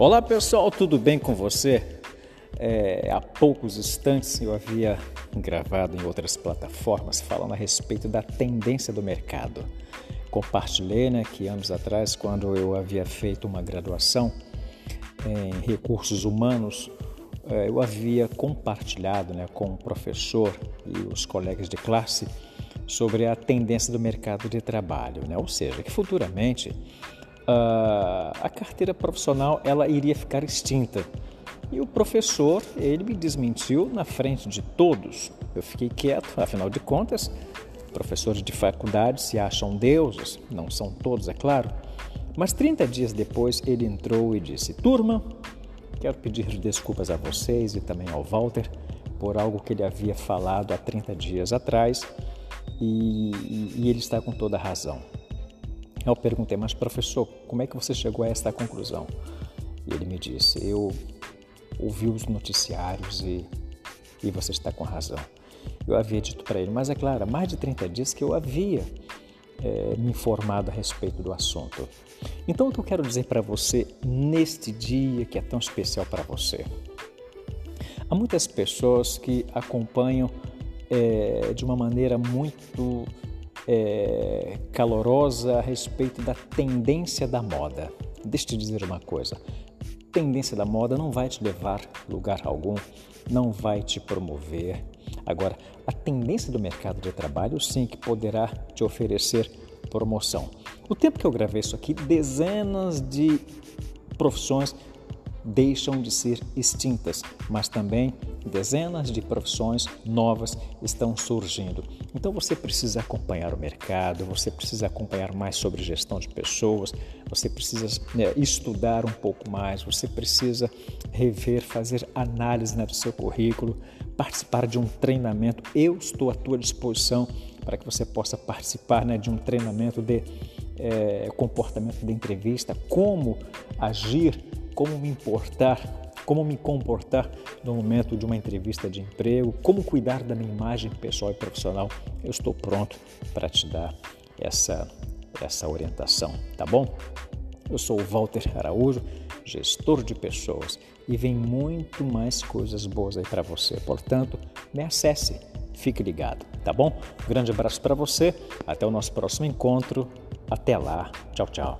Olá pessoal, tudo bem com você? É, há poucos instantes eu havia gravado em outras plataformas falando a respeito da tendência do mercado. Compartilhei né, que anos atrás, quando eu havia feito uma graduação em recursos humanos, é, eu havia compartilhado né, com o professor e os colegas de classe sobre a tendência do mercado de trabalho, né? ou seja, que futuramente uh, a carteira profissional ela iria ficar extinta. E o professor, ele me desmentiu na frente de todos. Eu fiquei quieto, afinal de contas, professores de faculdade se acham deuses, não são todos, é claro. Mas 30 dias depois ele entrou e disse: Turma, quero pedir desculpas a vocês e também ao Walter por algo que ele havia falado há 30 dias atrás e, e, e ele está com toda a razão. Eu perguntei, mas professor, como é que você chegou a esta conclusão? E ele me disse, eu ouvi os noticiários e, e você está com razão. Eu havia dito para ele, mas é claro, há mais de 30 dias que eu havia é, me informado a respeito do assunto. Então, o que eu quero dizer para você neste dia que é tão especial para você? Há muitas pessoas que acompanham é, de uma maneira muito é, calorosa a respeito da tendência da moda. Deixa eu te dizer uma coisa: tendência da moda não vai te levar lugar algum, não vai te promover. Agora, a tendência do mercado de trabalho, sim, que poderá te oferecer promoção. O tempo que eu gravei isso aqui, dezenas de profissões deixam de ser extintas, mas também dezenas de profissões novas estão surgindo. Então você precisa acompanhar o mercado, você precisa acompanhar mais sobre gestão de pessoas, você precisa né, estudar um pouco mais, você precisa rever, fazer análise né, do seu currículo, participar de um treinamento. Eu estou à tua disposição para que você possa participar né, de um treinamento de é, comportamento de entrevista, como agir como me importar, como me comportar no momento de uma entrevista de emprego, como cuidar da minha imagem pessoal e profissional. Eu estou pronto para te dar essa, essa orientação, tá bom? Eu sou o Walter Araújo, gestor de pessoas, e vem muito mais coisas boas aí para você. Portanto, me acesse, fique ligado, tá bom? Um grande abraço para você, até o nosso próximo encontro. Até lá, tchau, tchau.